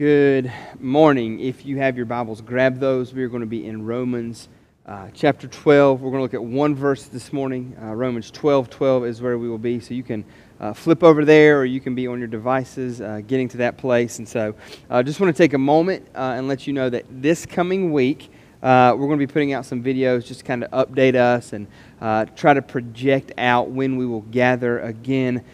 Good morning. If you have your Bibles, grab those. We are going to be in Romans uh, chapter 12. We're going to look at one verse this morning. Uh, Romans 12 12 is where we will be. So you can uh, flip over there or you can be on your devices uh, getting to that place. And so I uh, just want to take a moment uh, and let you know that this coming week, we're going to be putting out some videos just to kind of update us and try to project out when we will gather again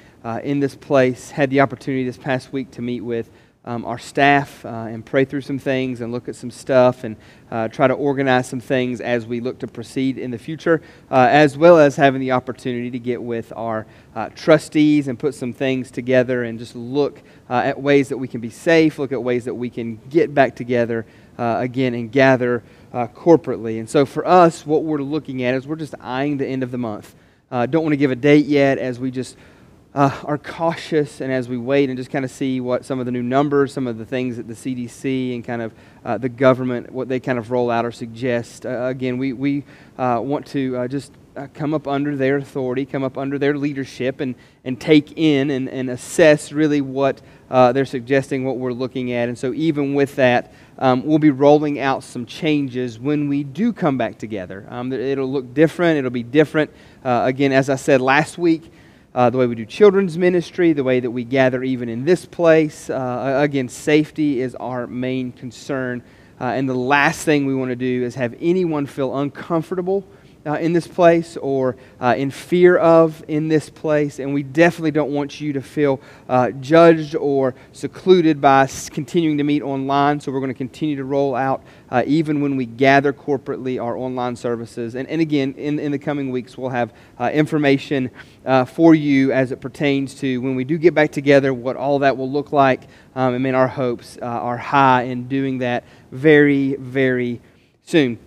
in this place. Had the opportunity this past week to meet with um, our staff uh, and pray through some things and look at some stuff and uh, try to organize some things as we look to proceed in the future, uh, as well as having the opportunity to get with our uh, trustees and put some things together and just look uh, at ways that we can be safe, look at ways that we can get back together uh, again and gather corporately. And so for us, what we're looking at is we're just eyeing the end of the month. don't want to give a date yet as we just uh, are cautious and as we wait and just kind of see what some of the new numbers, some of the things that the CDC and kind of uh, the government, what they kind of roll out or suggest. Uh, again, we, we uh, want to uh, just uh, come up under their authority, come up under their leadership, and, and take in and, and assess really what they're suggesting, what we're looking at. And so, even with that, um, we'll be rolling out some changes when we do come back together. Um, it'll look different, it'll be different. again, as I said last week, uh, the way we do children's ministry, the way that we gather even in this place. Uh, again, safety is our main concern. Uh, and the last thing we want to do is have anyone feel uncomfortable uh, in this place or uh, in fear of in this place. And we definitely don't want you to feel uh, judged or secluded by continuing to meet online. So we're going to continue to roll out, uh, even when we gather corporately, our online services. And, and again, in, in the coming weeks, we'll have uh, information uh, for you as it pertains to when we do get back together, what all that will look like. Um, I mean, our hopes are high in doing that very, very soon.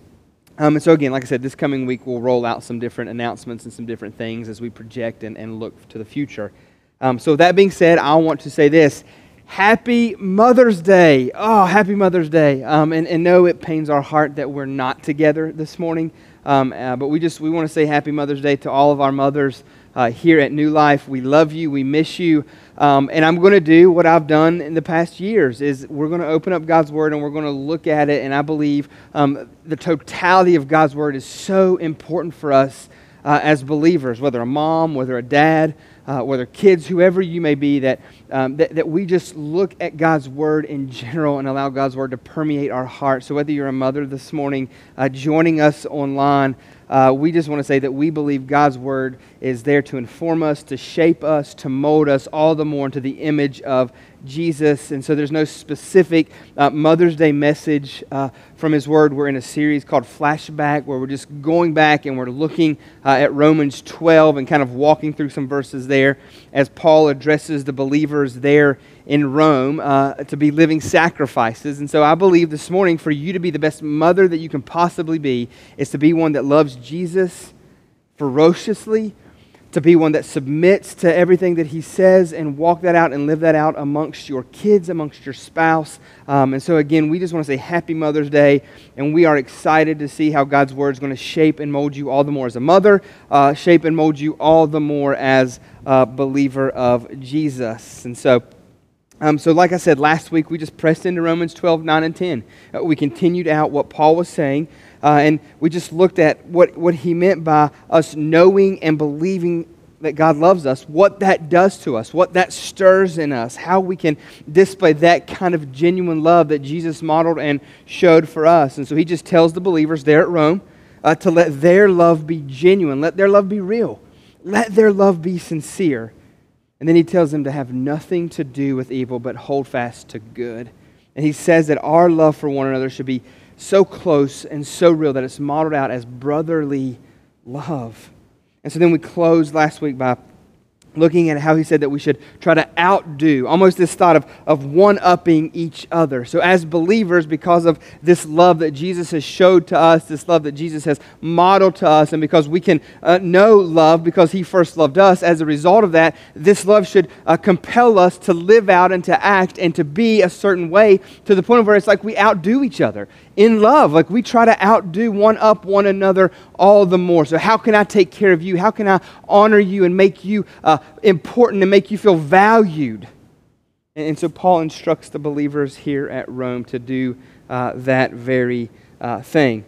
Um, and so, again, like I said, this coming week we'll roll out some different announcements and some different things as we project and, and look to the future. Um, so, that being said, I want to say this Happy Mother's Day. Oh, happy Mother's Day. Um, and, and no, it pains our heart that we're not together this morning. Um, uh, but we just we want to say Happy Mother's Day to all of our mothers uh, here at New Life. We love you. We miss you. Um, and I'm going to do what I've done in the past years is we're going to open up God's Word and we're going to look at it. And I believe um, the totality of God's Word is so important for us uh, as believers, whether a mom, whether a dad, uh, whether kids, whoever you may be, that, um, that, that we just look at God's Word in general and allow God's Word to permeate our hearts. So whether you're a mother this morning uh, joining us online, uh, we just want to say that we believe God's word is there to inform us, to shape us, to mold us all the more into the image of Jesus. And so there's no specific uh, Mother's Day message uh, from His Word. We're in a series called Flashback, where we're just going back and we're looking uh, at Romans 12 and kind of walking through some verses there as Paul addresses the believers there in Rome uh, to be living sacrifices. And so I believe this morning for you to be the best mother that you can possibly be is to be one that loves Jesus ferociously to be one that submits to everything that he says and walk that out and live that out amongst your kids, amongst your spouse. Um, and so, again, we just want to say Happy Mother's Day, and we are excited to see how God's Word is going to shape and mold you all the more as a mother, uh, shape and mold you all the more as a believer of Jesus. And so, um, so, like I said last week, we just pressed into Romans 12, 9, and 10. Uh, we continued out what Paul was saying. Uh, and we just looked at what, what he meant by us knowing and believing that God loves us, what that does to us, what that stirs in us, how we can display that kind of genuine love that Jesus modeled and showed for us. And so he just tells the believers there at Rome uh, to let their love be genuine, let their love be real, let their love be sincere. And then he tells them to have nothing to do with evil, but hold fast to good. And he says that our love for one another should be so close and so real that it's modeled out as brotherly love. And so then we closed last week by looking at how he said that we should try to outdo, almost this thought of, of one upping each other. So, as believers, because of this love that Jesus has showed to us, this love that Jesus has modeled to us, and because we can uh, know love because he first loved us, as a result of that, this love should uh, compel us to live out and to act and to be a certain way to the point where it's like we outdo each other in love. Like we try to outdo one up one another all the more. So, how can I take care of you? How can I honor you and make you uh, important and make you feel valued? And, so Paul instructs the believers here at Rome to do uh, that very uh, thing.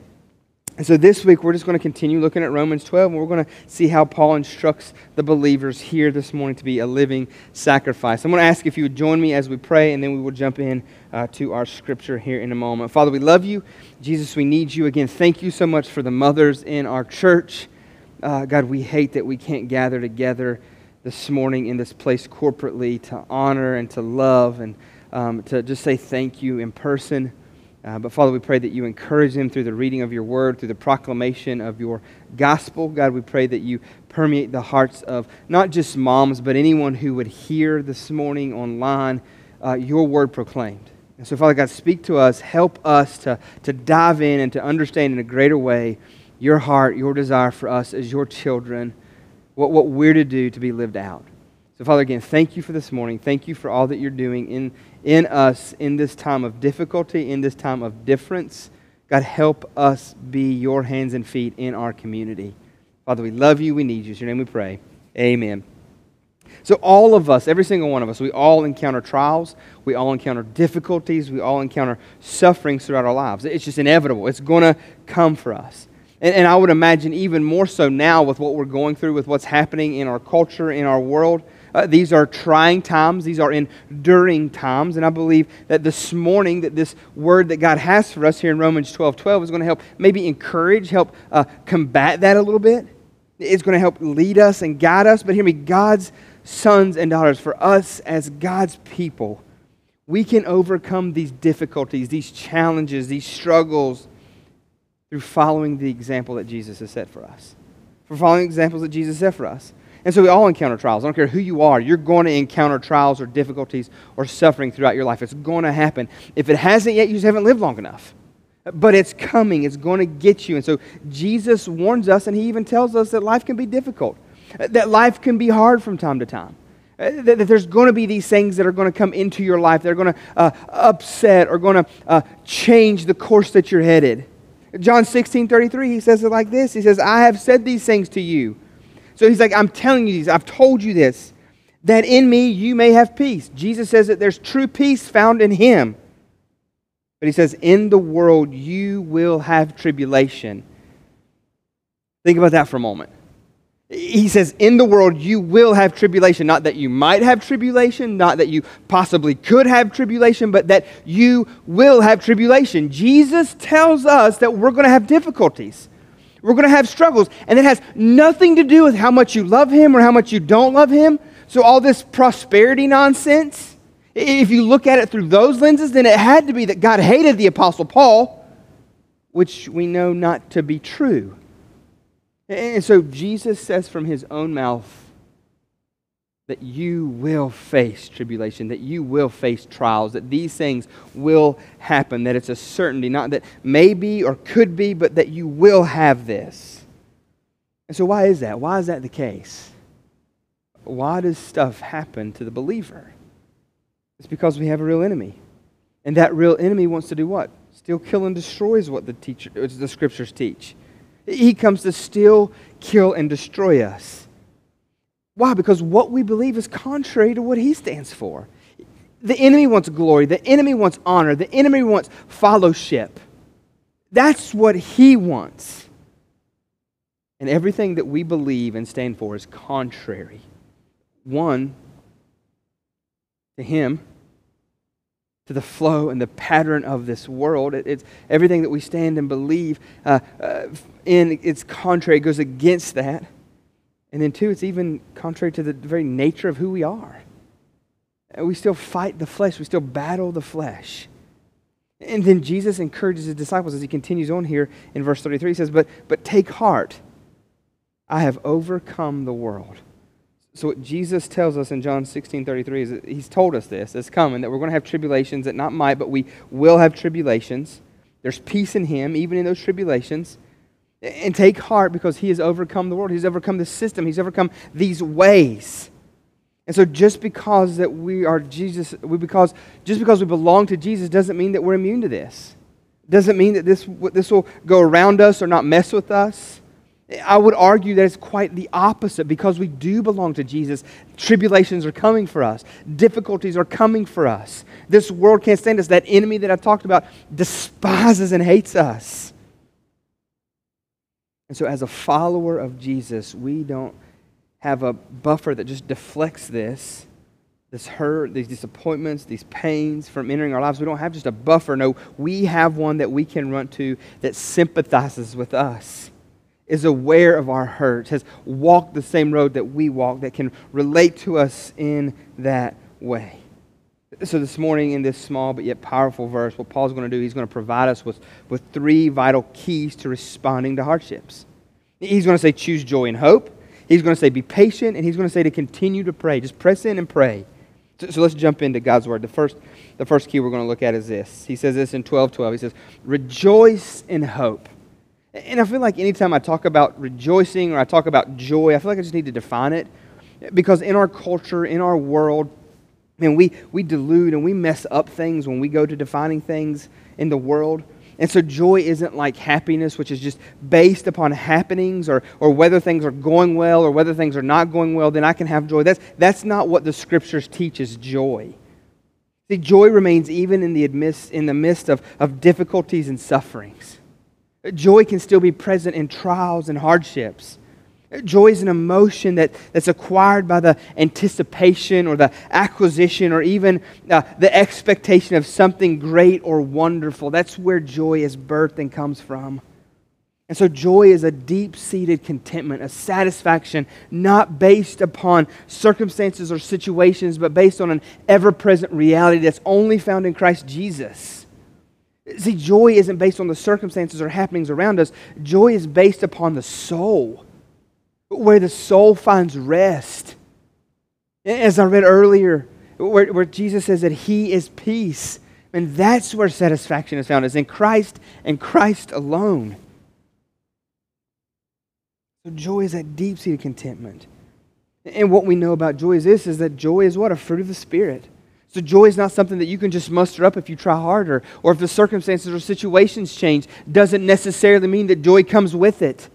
And so this week, we're just going to continue looking at Romans 12, and we're going to see how Paul instructs the believers here this morning to be a living sacrifice. I'm going to ask if you would join me as we pray, and then we will jump in uh, to our scripture here in a moment. Father, we love you. Jesus, we need you. Again, thank you so much for the mothers in our church. Uh, God, we hate that we can't gather together this morning in this place corporately to honor and to love and um, to just say thank you in person. Uh, but Father, we pray that you encourage them through the reading of your word, through the proclamation of your gospel. God, we pray that you permeate the hearts of not just moms, but anyone who would hear this morning online uh, your word proclaimed. And so, Father God, speak to us. Help us to, to dive in and to understand in a greater way your heart, your desire for us as your children, what, what we're to do to be lived out. So, Father, again, thank you for this morning. Thank you for all that you're doing in, in us in this time of difficulty, in this time of difference. God, help us be your hands and feet in our community. Father, we love you. We need you. In your name we pray. Amen. So, all of us, every single one of us, we all encounter trials. We all encounter difficulties. We all encounter sufferings throughout our lives. It's just inevitable. It's going to come for us. And, and I would imagine even more so now with what we're going through, with what's happening in our culture, in our world. Uh, these are trying times. These are enduring times. And I believe that this morning, that this word that God has for us here in Romans 12 12 is going to help maybe encourage, help uh, combat that a little bit. It's going to help lead us and guide us. But hear me, God's sons and daughters, for us as God's people, we can overcome these difficulties, these challenges, these struggles through following the example that Jesus has set for us. For following examples that Jesus set for us. And so we all encounter trials. I don't care who you are, you're going to encounter trials or difficulties or suffering throughout your life. It's going to happen. If it hasn't yet, you just haven't lived long enough. But it's coming, it's going to get you. And so Jesus warns us, and he even tells us that life can be difficult, that life can be hard from time to time. That, there's going to be these things that are going to come into your life that are going to uh, upset or going to uh, change the course that you're headed. John 16, 33, he says it like this He says, I have said these things to you so he's like, I'm telling you these, I've told you this, that in me you may have peace. Jesus says that there's true peace found in him. But he says, in the world you will have tribulation. Think about that for a moment. He says, in the world you will have tribulation. Not that you might have tribulation, not that you possibly could have tribulation, but that you will have tribulation. Jesus tells us that we're going to have difficulties. We're going to have struggles. And it has nothing to do with how much you love Him or how much you don't love Him. So, all this prosperity nonsense, if you look at it through those lenses, then it had to be that God hated the Apostle Paul, which we know not to be true. And so, Jesus says from His own mouth, that you will face tribulation, that you will face trials, that these things will happen, that it's a certainty, not that maybe or could be, but that you will have this. And so, why is that? Why is that the case? Why does stuff happen to the believer? It's because we have a real enemy. And that real enemy wants to do what? Steal, kill, and destroy is what the, teacher, the scriptures teach. He comes to steal, kill, and destroy us. Why? Because what we believe is contrary to what he stands for. The enemy wants glory, the enemy wants honor, the enemy wants fellowship. That's what he wants. And everything that we believe and stand for is contrary. One, to him, to the flow and the pattern of this world. It, it's everything that we stand and believe uh, uh, in, it's contrary, it goes against that. And then, two, it's even contrary to the very nature of who we are. We still fight the flesh, we still battle the flesh. And then Jesus encourages his disciples as he continues on here in verse 33. He says, But, but take heart, I have overcome the world. So, what Jesus tells us in John 16 33 is that he's told us this, it's coming, that we're going to have tribulations, that not might, but we will have tribulations. There's peace in him, even in those tribulations. And take heart because he has overcome the world. He's overcome the system. He's overcome these ways. And so just because that we are Jesus, we because just because we belong to Jesus doesn't mean that we're immune to this. Doesn't mean that this, this will go around us or not mess with us. I would argue that it's quite the opposite because we do belong to Jesus. Tribulations are coming for us, difficulties are coming for us. This world can't stand us. That enemy that I talked about despises and hates us. And so, as a follower of Jesus, we don't have a buffer that just deflects this, this hurt, these disappointments, these pains from entering our lives. We don't have just a buffer. No, we have one that we can run to that sympathizes with us is aware of our hurts, has walked the same road that we walk, that can relate to us in that way. So, this morning, in this small but yet powerful verse, what Paul's going to do, he's going to provide us with, with three vital keys to responding to hardships. He's going to say, choose joy and hope. He's going to say, be patient. And he's going to say, to continue to pray. Just press in and pray. So, so let's jump into God's word. The first, the first key we're going to look at is this. He says this in 12 12. He says, rejoice in hope. And I feel like anytime I talk about rejoicing or I talk about joy, I feel like I just need to define it. Because in our culture, in our world, man, we, we delude and we mess up things when we go to defining things in the world. And so joy isn't like happiness, which is just based upon happenings or, or whether things are going well or whether things are not going well, then I can have joy. That's, that's not what the scriptures teach as joy. See, joy remains even in the, midst, in the midst of, of difficulties and sufferings. Joy can still be present in trials and hardships. Joy is an emotion that, that's acquired by the anticipation or the acquisition or even uh, the expectation of something great or wonderful. That's where joy is birthed and comes from. And so, joy is a deep seated contentment, a satisfaction not based upon circumstances or situations, but based on an ever present reality that's only found in Christ Jesus. See, joy isn't based on the circumstances or happenings around us. Joy is based upon the soul, where the soul finds rest. As I read earlier, where, where Jesus says that He is peace. And that's where satisfaction is found, is in Christ and Christ alone. So joy is that deep-seated contentment. And what we know about joy is this, is that joy is what? A fruit of the Spirit. So, joy is not something that you can just muster up if you try harder, or if the circumstances or situations change. Doesn't necessarily mean that joy comes with it.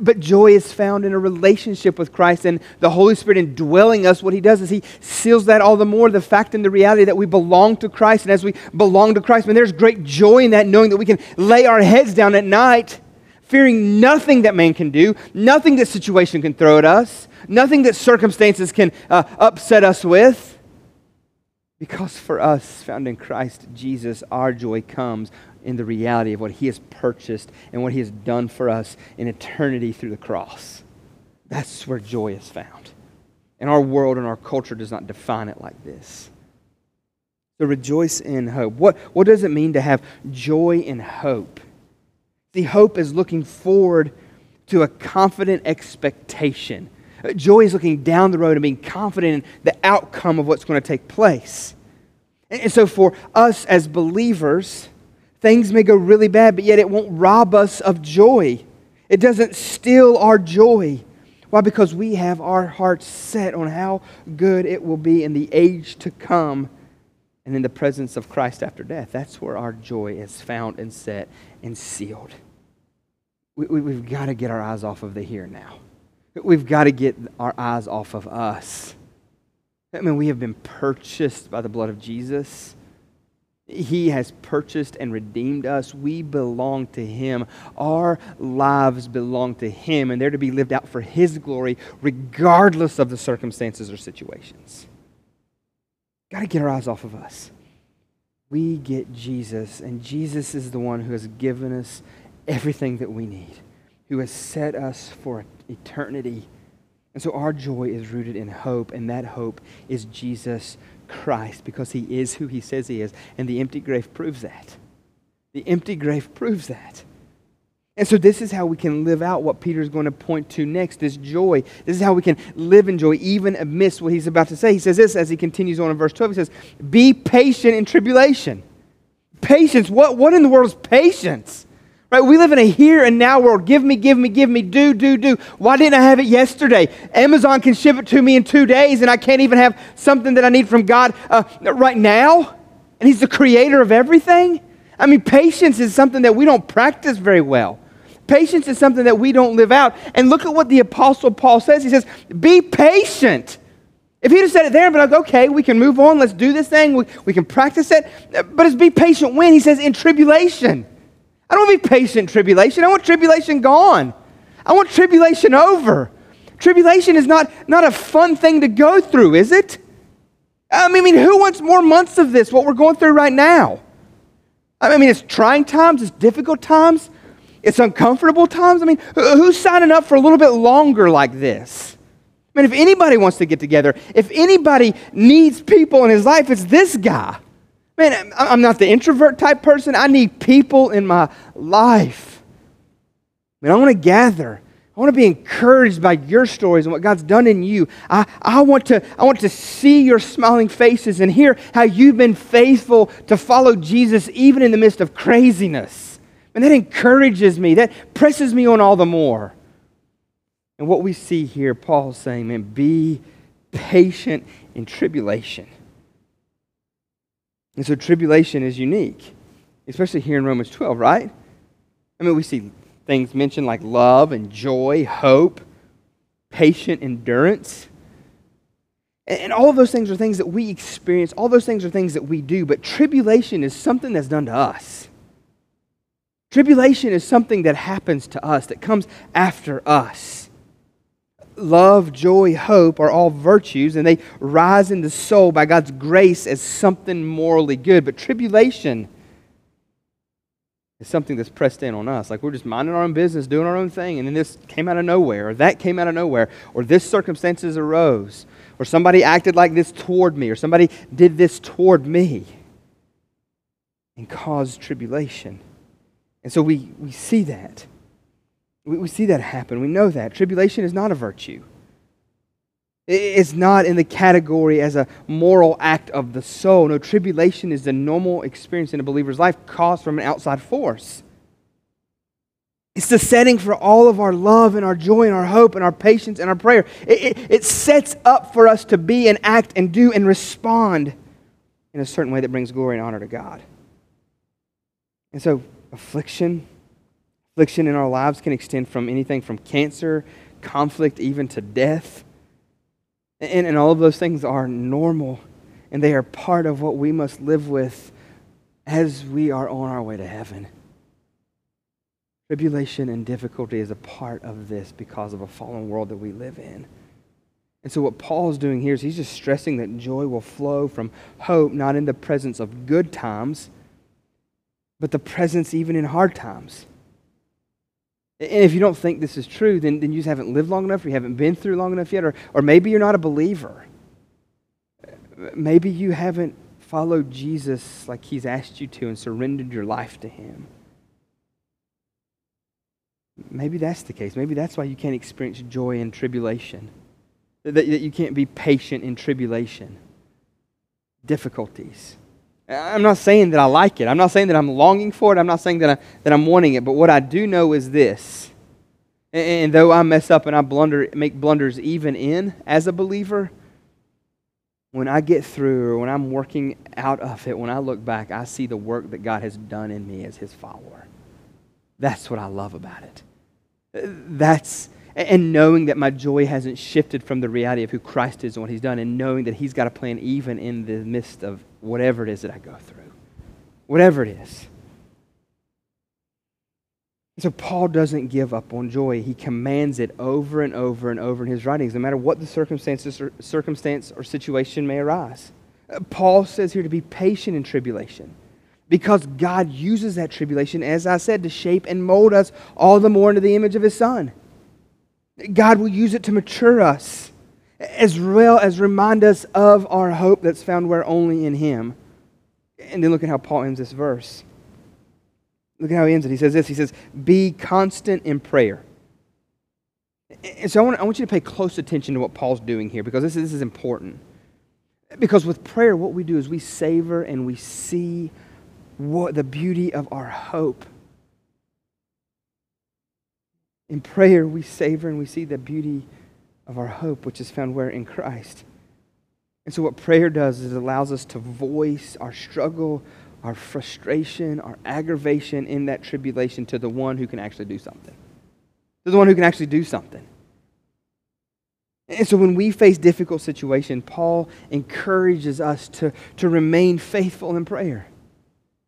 But joy is found in a relationship with Christ and the Holy Spirit indwelling us. What He does is He seals that all the more the fact and the reality that we belong to Christ. And as we belong to Christ, man, there's great joy in that, knowing that we can lay our heads down at night, fearing nothing that man can do, nothing that situation can throw at us, nothing that circumstances can uh, upset us with. Because for us, found in Christ Jesus, our joy comes in the reality of what He has purchased and what He has done for us in eternity through the cross. That's where joy is found. And our world and our culture does not define it like this. So rejoice in hope. What, what does it mean to have joy in hope? The hope is looking forward to a confident expectation Joy is looking down the road and being confident in the outcome of what's going to take place. And so, for us as believers, things may go really bad, but yet it won't rob us of joy. It doesn't steal our joy. Why? Because we have our hearts set on how good it will be in the age to come and in the presence of Christ after death. That's where our joy is found and set and sealed. We, have we, got to get our eyes off of the here now. We've got to get our eyes off of us. I mean, we have been purchased by the blood of Jesus. He has purchased and redeemed us. We belong to Him. Our lives belong to Him, and they're to be lived out for His glory, regardless of the circumstances or situations. Got to get our eyes off of us. We get Jesus, and Jesus is the one who has given us everything that we need, who has set us for eternity. And so our joy is rooted in hope, and that hope is Jesus Christ because he is who he says he is. And the empty grave proves that. The empty grave proves that. And so, this is how we can live out what Peter is going to point to next this joy. This is how we can live in joy, even amidst what he's about to say. He says this as he continues on in verse 12. He says, Be patient in tribulation. Patience. What, what in the world is patience? Right? We live in a here and now world. Give me, give me, give me, do, do, do. Why didn't I have it yesterday? Amazon can ship it to me in two days, and I can't even have something that I need from God uh, right now? And He's the creator of everything? I mean, patience is something that we don't practice very well. Patience is something that we don't live out. And look at what the Apostle Paul says. He says, Be patient. If he'd have said it there and been like, okay, we can move on, let's do this thing, we, we can practice it. But it's be patient when? He says, in tribulation. I don't want to be patient tribulation. I want tribulation gone. I want tribulation over. Tribulation is not, not a fun thing to go through, is it? I mean, who wants more months of this, what we're going through right now? I mean, it's trying times, it's difficult times, it's uncomfortable times. I mean, who's signing up for a little bit longer like this? I mean, if anybody wants to get together, if anybody needs people in his life, it's this guy. Man, I'm not the introvert type person. I need people in my life. I I want to gather. I want to be encouraged by your stories and what God's done in you. I, I, want to, I want to see your smiling faces and hear how you've been faithful to follow Jesus even in the midst of craziness. And that encourages me. That presses me on all the more. And what we see here, Paul's saying, man, be patient in tribulation. And so tribulation is unique, especially here in Romans 12, right? I mean, we see things mentioned like love and joy, hope, patient endurance. And all of those things are things that we experience. All those things are things that we do. But tribulation is something that's done to us. Tribulation is something that happens to us, that comes after us love, joy, hope are all virtues, and they rise in the soul by God's grace as something morally good. But tribulation is something that's pressed in on us. Like we're just minding our own business, doing our own thing, and then this came out of nowhere, or that came out of nowhere, or this circumstances arose, or somebody acted like this toward me, or somebody did this toward me, and caused tribulation. And so we, we see that. We, we see that happen. We know that. Tribulation is not a virtue. It's not in the category as a moral act of the soul. No, tribulation is the normal experience in a believer's life caused from an outside force. It's the setting for all of our love and our joy and our hope and our patience and our prayer. It, it, it, sets up for us to be and act and do and respond in a certain way that brings glory and honor to God. And so, affliction, Affliction in our lives can extend from anything from cancer, conflict, even to death. And, and all of those things are normal, and they are part of what we must live with as we are on our way to heaven. Tribulation and difficulty is a part of this because of a fallen world that we live in. And so, what Paul is doing here is he's just stressing that joy will flow from hope, not in the presence of good times, but the presence even in hard times. And if you don't think this is true, then, then you just haven't lived long enough, or you haven't been through long enough yet, or, or maybe you're not a believer. Maybe you haven't followed Jesus like he's asked you to and surrendered your life to him. Maybe that's the case. Maybe that's why you can't experience joy in tribulation, that, that you can't be patient in tribulation, difficulties. I'm not saying that I like it. I'm not saying that I'm longing for it. I'm not saying that, I, that I'm wanting it. But what I do know is this. And, and though I mess up and I blunder, make blunders even in as a believer, when I get through or when I'm working out of it, when I look back, I see the work that God has done in me as his follower. That's what I love about it. That's and knowing that my joy hasn't shifted from the reality of who Christ is and what he's done, and knowing that he's got a plan even in the midst of whatever it is that I go through. Whatever it is. So Paul doesn't give up on joy. He commands it over and over and over in his writings, no matter what the circumstances or circumstance or situation may arise. Uh, Paul says here to be patient in tribulation because God uses that tribulation, as I said, to shape and mold us all the more into the image of his Son. God will use it to mature us as well as remind us of our hope that's found where only in Him. And then look at how Paul ends this verse. Look at how he ends it. He says this He says, Be constant in prayer. And so I want, I want you to pay close attention to what Paul's doing here because this, this is important. Because with prayer, what we do is we savor and we see what the beauty of our hope in prayer, we savor and we see the beauty of our hope, which is found where? In Christ. And so, what prayer does is it allows us to voice our struggle our frustration, our aggravation in that tribulation to the one who can actually do something. To the one who can actually do something. And so when we face difficult situations, Paul encourages us to, to remain faithful in prayer.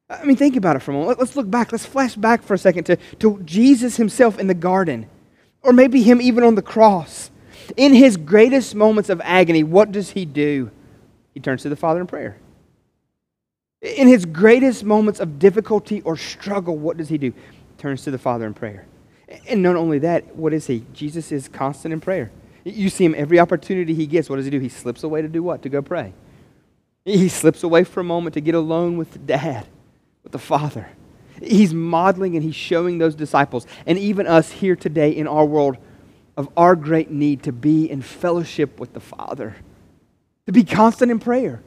I mean, think about it for a moment. Let's look back. Let's flash back for a second to, to Jesus himself in the garden, or maybe him even on the cross. In his greatest moments of agony, what does he do? He turns to the Father in prayer. In his greatest moments of difficulty or struggle, what does he do? Turns to the Father in prayer. And not only that, what is he? Jesus is constant in prayer. You see him every opportunity he gets. What does he do? He slips away to do what? To go pray. He slips away for a moment to get alone with the dad, with the Father. He's modeling and he's showing those disciples and even us here today in our world of our great need to be in fellowship with the Father, to be constant in prayer.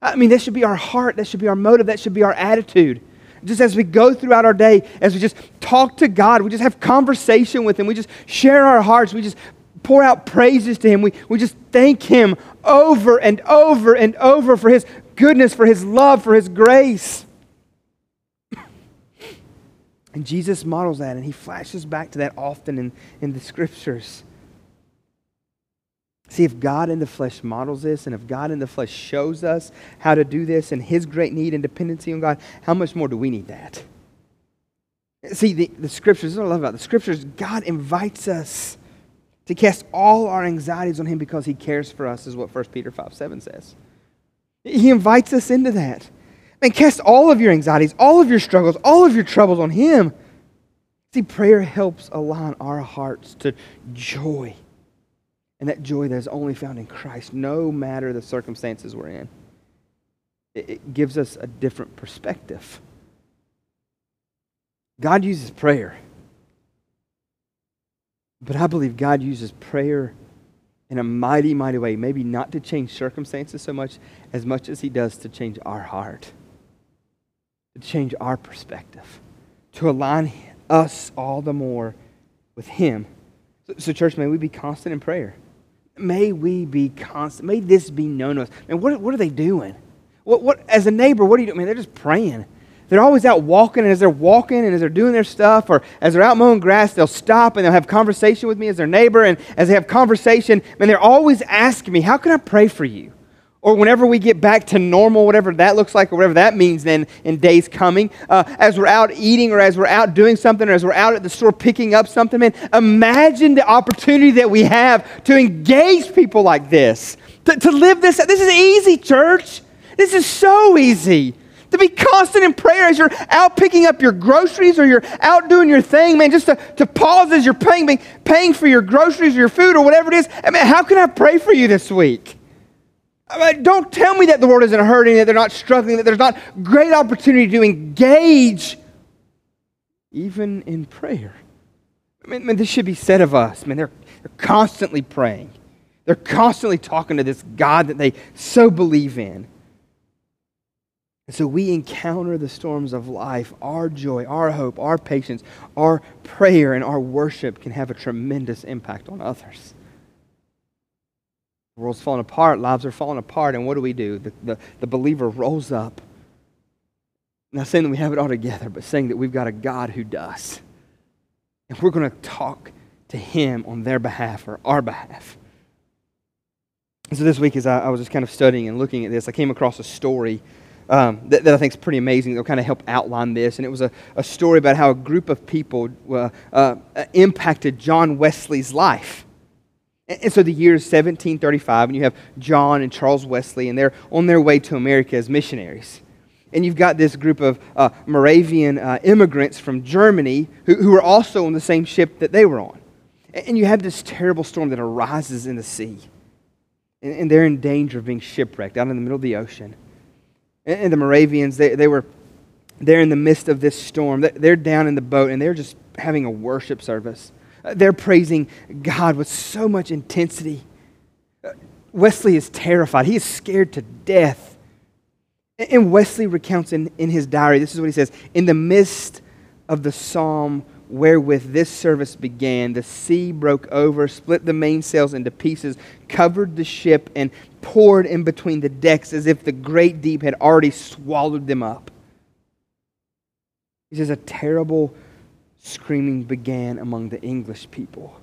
I mean, that should be our heart, that should be our motive, that should be our attitude. Just as we go throughout our day, as we just talk to God, we just have conversation with Him, we just share our hearts, we just pour out praises to Him, we, we just thank Him over and over and over for His goodness, for His love, for His grace. And Jesus models that, and He flashes back to that often in, in the Scriptures. See, if God in the flesh models this, and if God in the flesh shows us how to do this and his great need and dependency on God, how much more do we need that? See, the, the scriptures, what I love about the scriptures, God invites us to cast all our anxieties on him because he cares for us, is what 1 Peter 5 7 says. He invites us into that. And cast all of your anxieties, all of your struggles, all of your troubles on him. See, prayer helps align our hearts to joy and that joy that is only found in Christ, no matter the circumstances we're in. It, it gives us a different perspective. God uses prayer. But I believe God uses prayer in a mighty, mighty way. Maybe not to change circumstances so much, as much as He does to change our heart, to change our perspective, to align us all the more with Him. So, so church, may we be constant in prayer. May we be constant. May this be known to us. And what, what are they doing? What, what, as a neighbor, what are you doing? Man, they're just praying. They're always out walking, and as they're walking and as they're doing their stuff, or as they're out mowing grass, they'll stop and they'll have conversation with me as their neighbor. And as they have conversation, man, they're always asking me, How can I pray for you? Or whenever we get back to normal, whatever that looks like, or whatever that means then in days coming, uh, as we're out eating or as we're out doing something or as we're out at the store picking up something, man, imagine the opportunity that we have to engage people like this, to, to live this. This is easy, church. This is so easy. To be constant in prayer as you're out picking up your groceries or you're out doing your thing, man, just to, to pause as you're paying, paying for your groceries or your food or whatever it is. I mean, how can I pray for you this week? I mean, don't tell me that the world isn't hurting, that they're not struggling, that there's not great opportunity to engage even in prayer. I mean, I mean, this should be said of us. I mean, they're, they're constantly praying. They're constantly talking to this God that they so believe in. And so we encounter the storms of life. Our joy, our hope, our patience, our prayer, and our worship can have a tremendous impact on others. The world's falling apart, lives are falling apart, and what do we do? The, the, the believer rolls up. Not saying that we have it all together, but saying that we've got a God who does. And we're going to talk to Him on their behalf or our behalf. so this week, as I, I, was just kind of studying and looking at this, I came across a story um, that, that, I think is pretty amazing. That'll kind of help outline this. And it was a, a story about how a group of people uh, uh, impacted John Wesley's life. And so the year is 1735, and you have John and Charles Wesley, and they're on their way to America as missionaries. And you've got this group of uh, Moravian uh, immigrants from Germany who, who are also on the same ship that they were on. And you have this terrible storm that arises in the sea. And, and they're in danger of being shipwrecked out in the middle of the ocean. And, and the Moravians, they, they were they're in the midst of this storm. They're down in the boat, and they're just having a worship service. Uh, they're praising God with so much intensity. Uh, Wesley is terrified. He is scared to death. And Wesley recounts in, in his diary this is what he says In the midst of the psalm wherewith this service began, the sea broke over, split the mainsails into pieces, covered the ship, and poured in between the decks as if the great deep had already swallowed them up. He says, A terrible screaming began among the English people.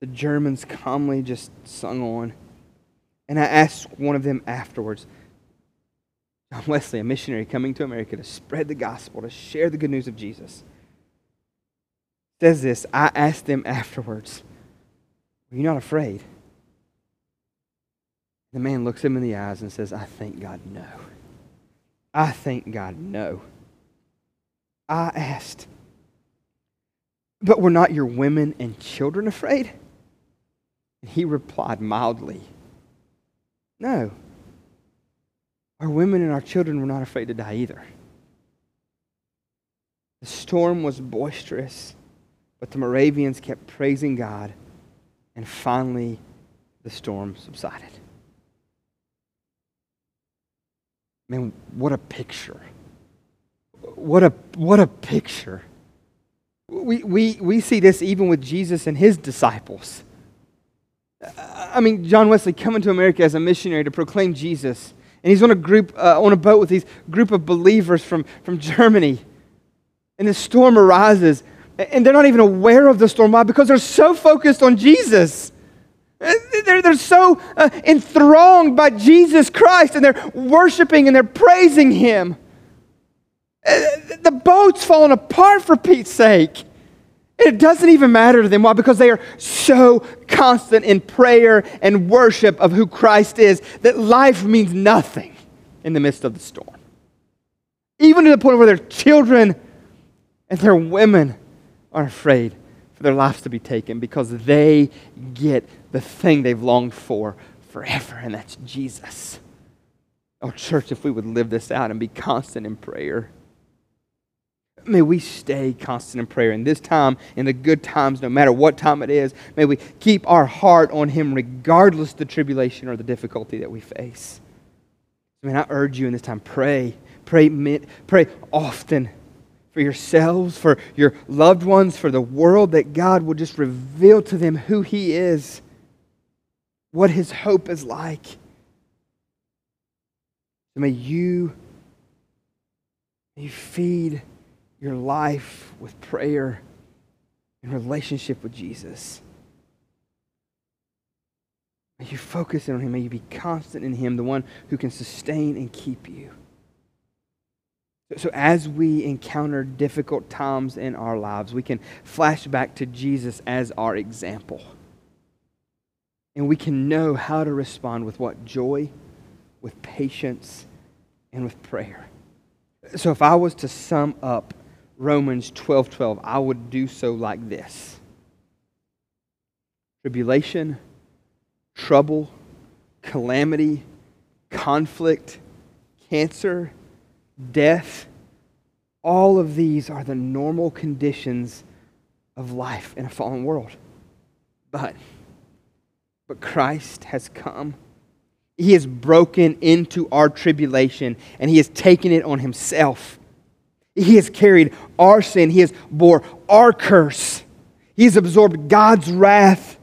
The Germans calmly just sung on. And I asked one of them afterwards, John Wesley, a missionary coming to America to spread the gospel, to share the good news of Jesus, says this I asked them afterwards, Were you not afraid? The man looks him in the eyes and says, I thank God, no. I thank God, no. I asked, But were not your women and children afraid? And he replied mildly, No. Our women and our children were not afraid to die either. The storm was boisterous, but the Moravians kept praising God, and finally the storm subsided. Man, what a picture. What a, what a picture. We, we, we see this even with Jesus and his disciples. I mean, John Wesley coming to America as a missionary to proclaim Jesus. And he's on a group, uh, on a boat with these group of believers from, from Germany. And the storm arises. And they're not even aware of the storm. Why? Because they're so focused on Jesus. They're, they're so uh, enthralled by Jesus Christ and they're worshiping and they're praising Him. The boat's falling apart for Pete's sake. It doesn't even matter to them. Why? Because they are so constant in prayer and worship of who Christ is that life means nothing in the midst of the storm. Even to the point where their children and their women are afraid for their lives to be taken because they get the thing they've longed for forever, and that's Jesus. Oh, church, if we would live this out and be constant in prayer. May we stay constant in prayer. In this time, in the good times, no matter what time it is, may we keep our heart on Him regardless the tribulation or the difficulty that we face. I mean, I urge you in this time, pray. Pray, pray often for yourselves, for your loved ones, for the world, that God will just reveal to them who He is, what His hope is like. May you, may you feed your life with prayer and relationship with Jesus. May you focus in on Him. May you be constant in Him, the one who can sustain and keep you. So, as we encounter difficult times in our lives, we can flash back to Jesus as our example. And we can know how to respond with what? Joy, with patience, and with prayer. So, if I was to sum up Romans 12 12, I would do so like this tribulation, trouble, calamity, conflict, cancer, death, all of these are the normal conditions of life in a fallen world. But, but Christ has come. He has broken into our tribulation and he has taken it on himself. He has carried our sin. He has bore our curse. He has absorbed God's wrath.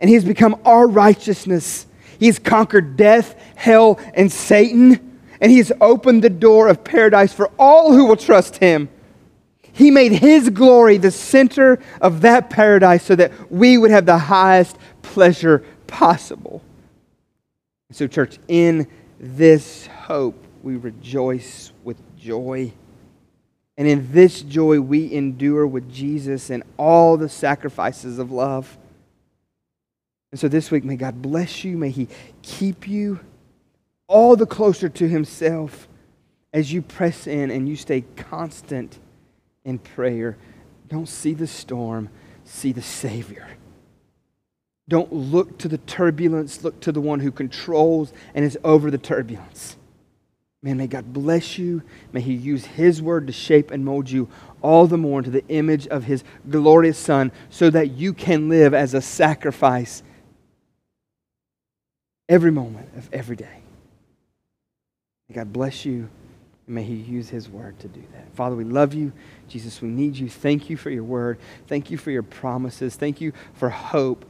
And he has become our righteousness. He has conquered death, hell, and Satan. And he has opened the door of paradise for all who will trust him. He made his glory the center of that paradise so that we would have the highest pleasure possible. So, church, in this hope, we rejoice with joy. And in this joy, we endure with Jesus and all the sacrifices of love. And so this week, may God bless you. May He keep you all the closer to Himself as you press in and you stay constant in prayer. Don't see the storm, see the Savior. Don't look to the turbulence, look to the one who controls and is over the turbulence. Man, may God bless you. May He use His word to shape and mold you all the more into the image of His glorious Son so that you can live as a sacrifice every moment of every day. May God bless you. And may He use His word to do that. Father, we love you. Jesus, we need you. Thank you for your word. Thank you for your promises. Thank you for hope.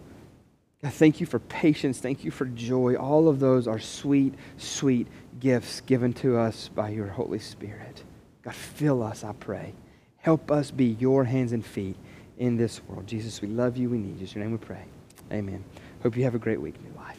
God, thank you for patience. Thank you for joy. All of those are sweet, sweet gifts given to us by your Holy Spirit. God, fill us, I pray. Help us be your hands and feet in this world. Jesus, we love you. We need you. In your name we pray. Amen. Hope you have a great week, new life.